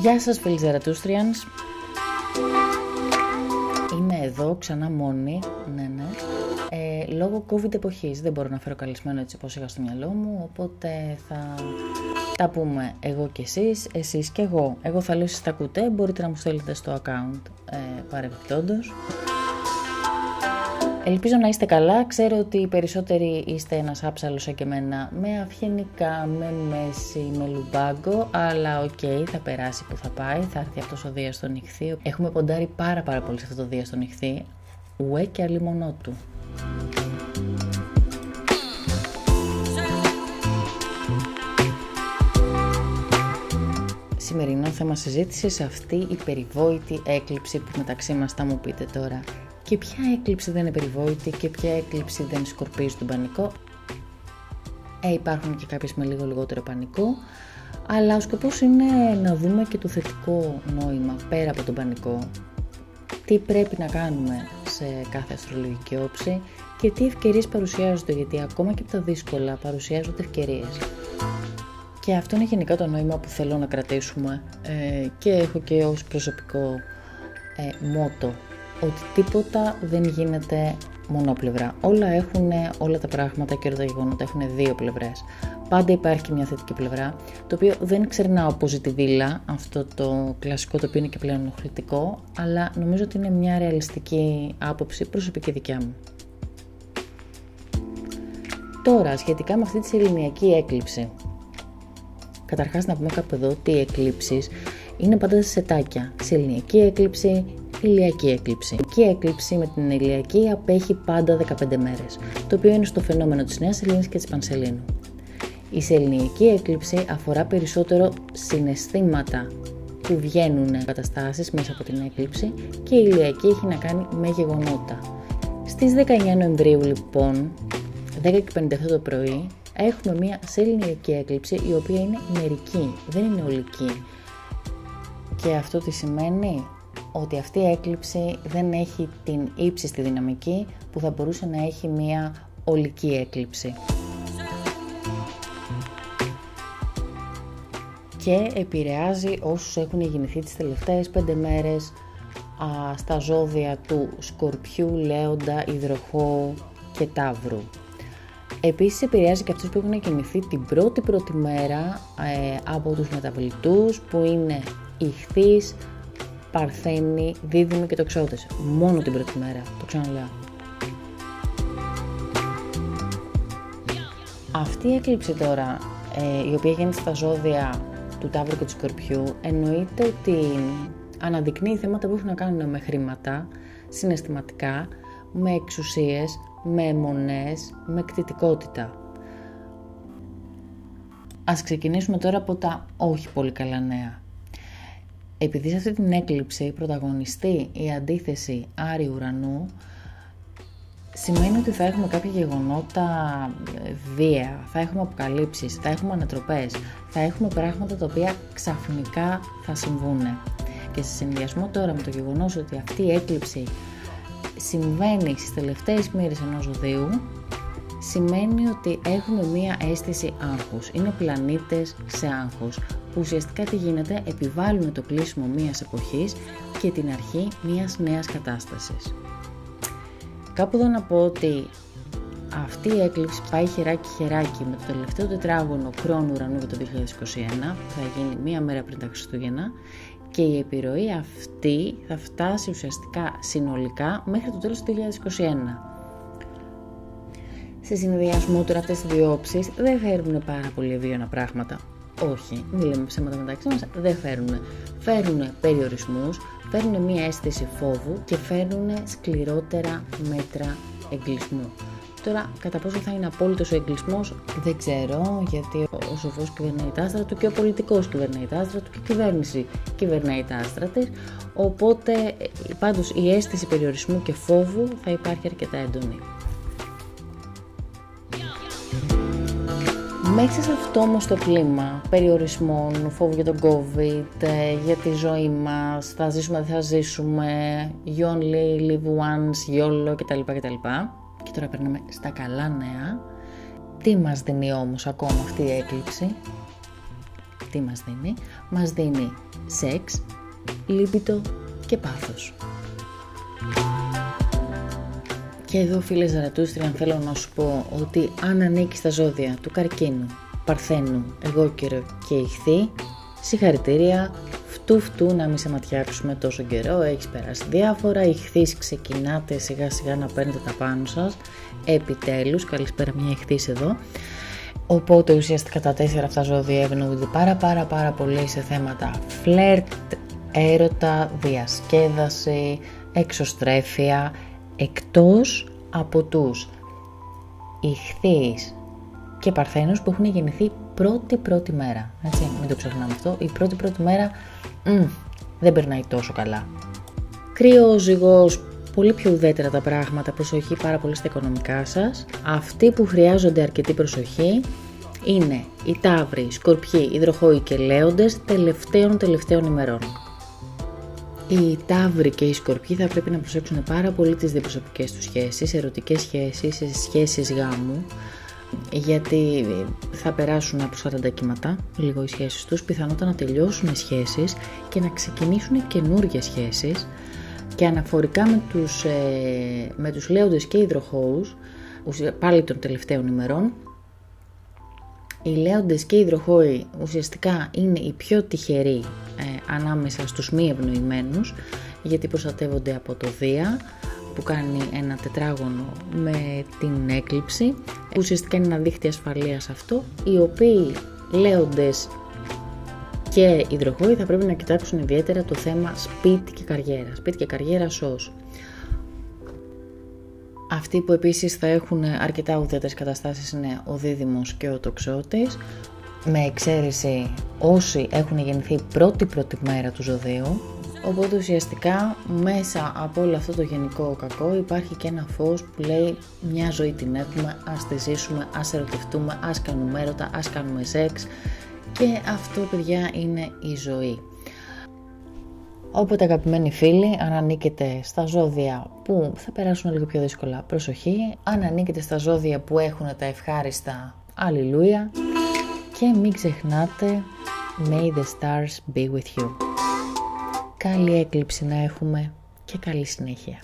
Γεια σας φίλοι Zarathustrians. Είμαι εδώ ξανά μόνη, ναι ναι. Ε, Λόγω COVID εποχής. Δεν μπορώ να φέρω καλεσμένο έτσι όπως είχα στο μυαλό μου Οπότε θα τα πούμε εγώ και εσείς, εσείς και εγώ. Εγώ θα λέω εσείς τα ακούτε, μπορείτε να μου στέλνετε στο account ε, παρεμπιπτόντως Ελπίζω να είστε καλά. Ξέρω ότι οι περισσότεροι είστε ένα σάψαλο σαν και εμένα με αυχενικά, με μέση, με λουμπάγκο, αλλά OK, okay, θα περάσει που θα πάει, θα έρθει αυτός ο Δίας στον νυχθή. Έχουμε ποντάρει πάρα πάρα πολύ σε αυτό το Δία στον Ιχθύ, ουέ και αλλημονό του. Σημερινό θέμα συζήτησης σε αυτή η περιβόητη έκλειψη που μεταξύ μας θα μου πείτε τώρα και ποια έκλειψη δεν είναι περιβόητη και ποια έκλειψη δεν σκορπίζει τον πανικό. Ε, υπάρχουν και κάποιες με λίγο λιγότερο πανικό, αλλά ο σκοπός είναι να δούμε και το θετικό νόημα πέρα από τον πανικό. Τι πρέπει να κάνουμε σε κάθε αστρολογική όψη και τι ευκαιρίες παρουσιάζονται, γιατί ακόμα και από τα δύσκολα παρουσιάζονται ευκαιρίες. Και αυτό είναι γενικά το νόημα που θέλω να κρατήσουμε ε, και έχω και ως προσωπικό ε, μότο ότι τίποτα δεν γίνεται μονόπλευρα. Όλα έχουν, όλα τα πράγματα και όλα τα γεγονότα έχουν δύο πλευρές. Πάντα υπάρχει μια θετική πλευρά, το οποίο δεν ξερνάω από ζητηδίλα, αυτό το κλασικό το οποίο είναι και πλέον ενοχλητικό, αλλά νομίζω ότι είναι μια ρεαλιστική άποψη προσωπική δικιά μου. Τώρα, σχετικά με αυτή τη ελληνιακή έκλειψη. Καταρχάς να πούμε κάπου εδώ ότι οι εκλήψεις είναι πάντα σε σετάκια. Σε ελληνική έκλειψη ηλιακή έκλειψη. Η έκλειψη με την ηλιακή απέχει πάντα 15 μέρες, το οποίο είναι στο φαινόμενο της Νέας Ελλήνης και της Πανσελίνου. Η σεληνιακή έκλειψη αφορά περισσότερο συναισθήματα που βγαίνουν καταστάσεις μέσα από την έκλειψη και η ηλιακή έχει να κάνει με γεγονότα. Στις 19 Νοεμβρίου λοιπόν, 10 και 57 το πρωί, έχουμε μια σεληνιακή έκλειψη η οποία είναι μερική, δεν είναι ολική. Και αυτό τι σημαίνει; Ότι αυτή η έκλειψη δεν έχει την ύψιστη δυναμική που θα μπορούσε να έχει μία ολική έκλειψη. Και επηρεάζει όσους έχουν γεννηθεί τις τελευταίες πέντε μέρες α, στα ζώδια του Σκορπιού, Λέοντα, Ιδροχώ και Ταύρου. Επίσης επηρεάζει και αυτούς που έχουν γεννηθεί την πρώτη πρώτη μέρα ε, από τους μεταβλητούς που είναι ηχθείς, Παρθένη, Δίδυμη και Τοξότες. Μόνο την πρώτη μέρα, το ξαναλέω. Αυτή η έκλειψη τώρα, ε, η οποία γίνεται στα ζώδια του Ταύρου και του Σκορπιού, εννοείται ότι αναδεικνύει θέματα που έχουν να κάνουν με χρήματα, συναισθηματικά, με εξουσίες, με αιμονές, με κτητικότητα. Ας ξεκινήσουμε τώρα από τα όχι πολύ καλά νέα. Επειδή σε αυτή την έκλειψη πρωταγωνιστεί η αντίθεση Άρη Ουρανού, σημαίνει ότι θα έχουμε κάποια γεγονότα ε, βία, θα έχουμε αποκαλύψεις, θα έχουμε ανατροπές, θα έχουμε πράγματα τα οποία ξαφνικά θα συμβούν. Και σε συνδυασμό τώρα με το γεγονός ότι αυτή η έκλειψη συμβαίνει στις τελευταίες μέρες ενός ζωδίου, σημαίνει ότι έχουμε μία αίσθηση άγχους. Είναι πλανήτες σε άγχος που ουσιαστικά τι γίνεται, επιβάλλουν το κλείσιμο μίας εποχής και την αρχή μίας νέας κατάστασης. Κάπου εδώ να πω ότι αυτή η έκλειψη πάει χεράκι χεράκι με το τελευταίο τετράγωνο χρόνου ουρανού για το 2021 που θα γίνει μία μέρα πριν τα Χριστούγεννα και η επιρροή αυτή θα φτάσει ουσιαστικά συνολικά μέχρι το τέλος του 2021 σε συνδυασμό τώρα αυτές οι δύο όψεις δεν φέρνουν πάρα πολύ ευίωνα πράγματα. Όχι, μην λέμε ψέματα μεταξύ μας, δεν φέρνουν. Φέρνουν περιορισμούς, φέρνουν μια αίσθηση φόβου και φέρνουν σκληρότερα μέτρα εγκλισμού. Τώρα, κατά πόσο θα είναι απόλυτος ο εγκλισμός, δεν ξέρω, γιατί ο σοφός κυβερνάει τα άστρα του και ο πολιτικός κυβερνάει τα άστρα του και η κυβέρνηση κυβερνάει τα άστρα της. Οπότε, ε, πάντως, η αίσθηση περιορισμού και φόβου θα υπάρχει αρκετά έντονη. Μέσα σε αυτό όμως το κλίμα περιορισμών, φόβου για τον COVID, ε, για τη ζωή μας, θα ζήσουμε, δεν θα ζήσουμε, you only live once, YOLO κτλ. κτλ. Και τώρα περνάμε στα καλά νέα. Τι μας δίνει όμως ακόμα αυτή η έκλειψη. τι μας δίνει; Μας δίνει σεξ, λίπητο και πάθος. Και εδώ φίλες Ζαρατούστριαν θέλω να σου πω ότι αν ανήκει στα ζώδια του καρκίνου, παρθένου, εγώ καιρό και ηχθή, συγχαρητήρια, φτού φτού να μην σε ματιάξουμε τόσο καιρό, έχεις περάσει διάφορα, ηχθείς ξεκινάτε σιγά σιγά να παίρνετε τα πάνω σας, επιτέλους, καλησπέρα μια ηχθής εδώ, Οπότε ουσιαστικά τα τέσσερα αυτά ζώδια ευνοούνται πάρα πάρα πάρα πολύ σε θέματα φλερτ, έρωτα, διασκέδαση, εξωστρέφεια, εκτός από τους ηχθείς και παρθένους που έχουν γεννηθεί πρώτη πρώτη μέρα. Έτσι, μην το ξεχνάμε αυτό. Η πρώτη πρώτη μέρα μ, δεν περνάει τόσο καλά. Κρύο ζυγός, πολύ πιο ουδέτερα τα πράγματα, προσοχή πάρα πολύ στα οικονομικά σας. Αυτοί που χρειάζονται αρκετή προσοχή είναι οι τάβροι, σκορπιοί, υδροχόοι και λέοντες τελευταίων τελευταίων ημερών. Οι τάβροι και οι σκορπιοί θα πρέπει να προσέξουν πάρα πολύ τις διαπροσωπικές τους σχέσεις, ερωτικές σχέσεις, σχέσεις γάμου, γιατί θα περάσουν από 40 κύματα λίγο οι σχέσεις τους, πιθανότατα να τελειώσουν οι σχέσεις και να ξεκινήσουν καινούργιες σχέσεις και αναφορικά με τους, ε, με τους λέοντες και υδροχώους, πάλι των τελευταίων ημερών, οι λέοντες και οι υδροχόοι ουσιαστικά είναι οι πιο τυχεροί ε, ανάμεσα στους μη ευνοημένους γιατί προστατεύονται από το Δία που κάνει ένα τετράγωνο με την έκλειψη. Ουσιαστικά είναι ένα δίχτυ ασφαλείας αυτό, οι οποίοι λέοντες και υδροχόοι θα πρέπει να κοιτάξουν ιδιαίτερα το θέμα σπίτι και καριέρας. Σπίτι και καριέρα σως. Αυτοί που επίσης θα έχουν αρκετά ουδέτερες καταστάσεις είναι ο δίδυμος και ο τοξότης, με εξαίρεση όσοι έχουν γεννηθεί πρώτη πρώτη μέρα του ζωδίου, οπότε ουσιαστικά μέσα από όλο αυτό το γενικό κακό υπάρχει και ένα φως που λέει μια ζωή την έχουμε, ας τη ζήσουμε, ας ερωτευτούμε, ας κάνουμε έρωτα, ας κάνουμε σεξ και αυτό παιδιά είναι η ζωή. Όποτε αγαπημένοι φίλοι, αν ανήκετε στα ζώδια που θα περάσουν λίγο πιο δύσκολα, προσοχή. Αν ανήκετε στα ζώδια που έχουν τα ευχάριστα, αλληλούια. Και μην ξεχνάτε, may the stars be with you. Καλή έκλειψη να έχουμε και καλή συνέχεια.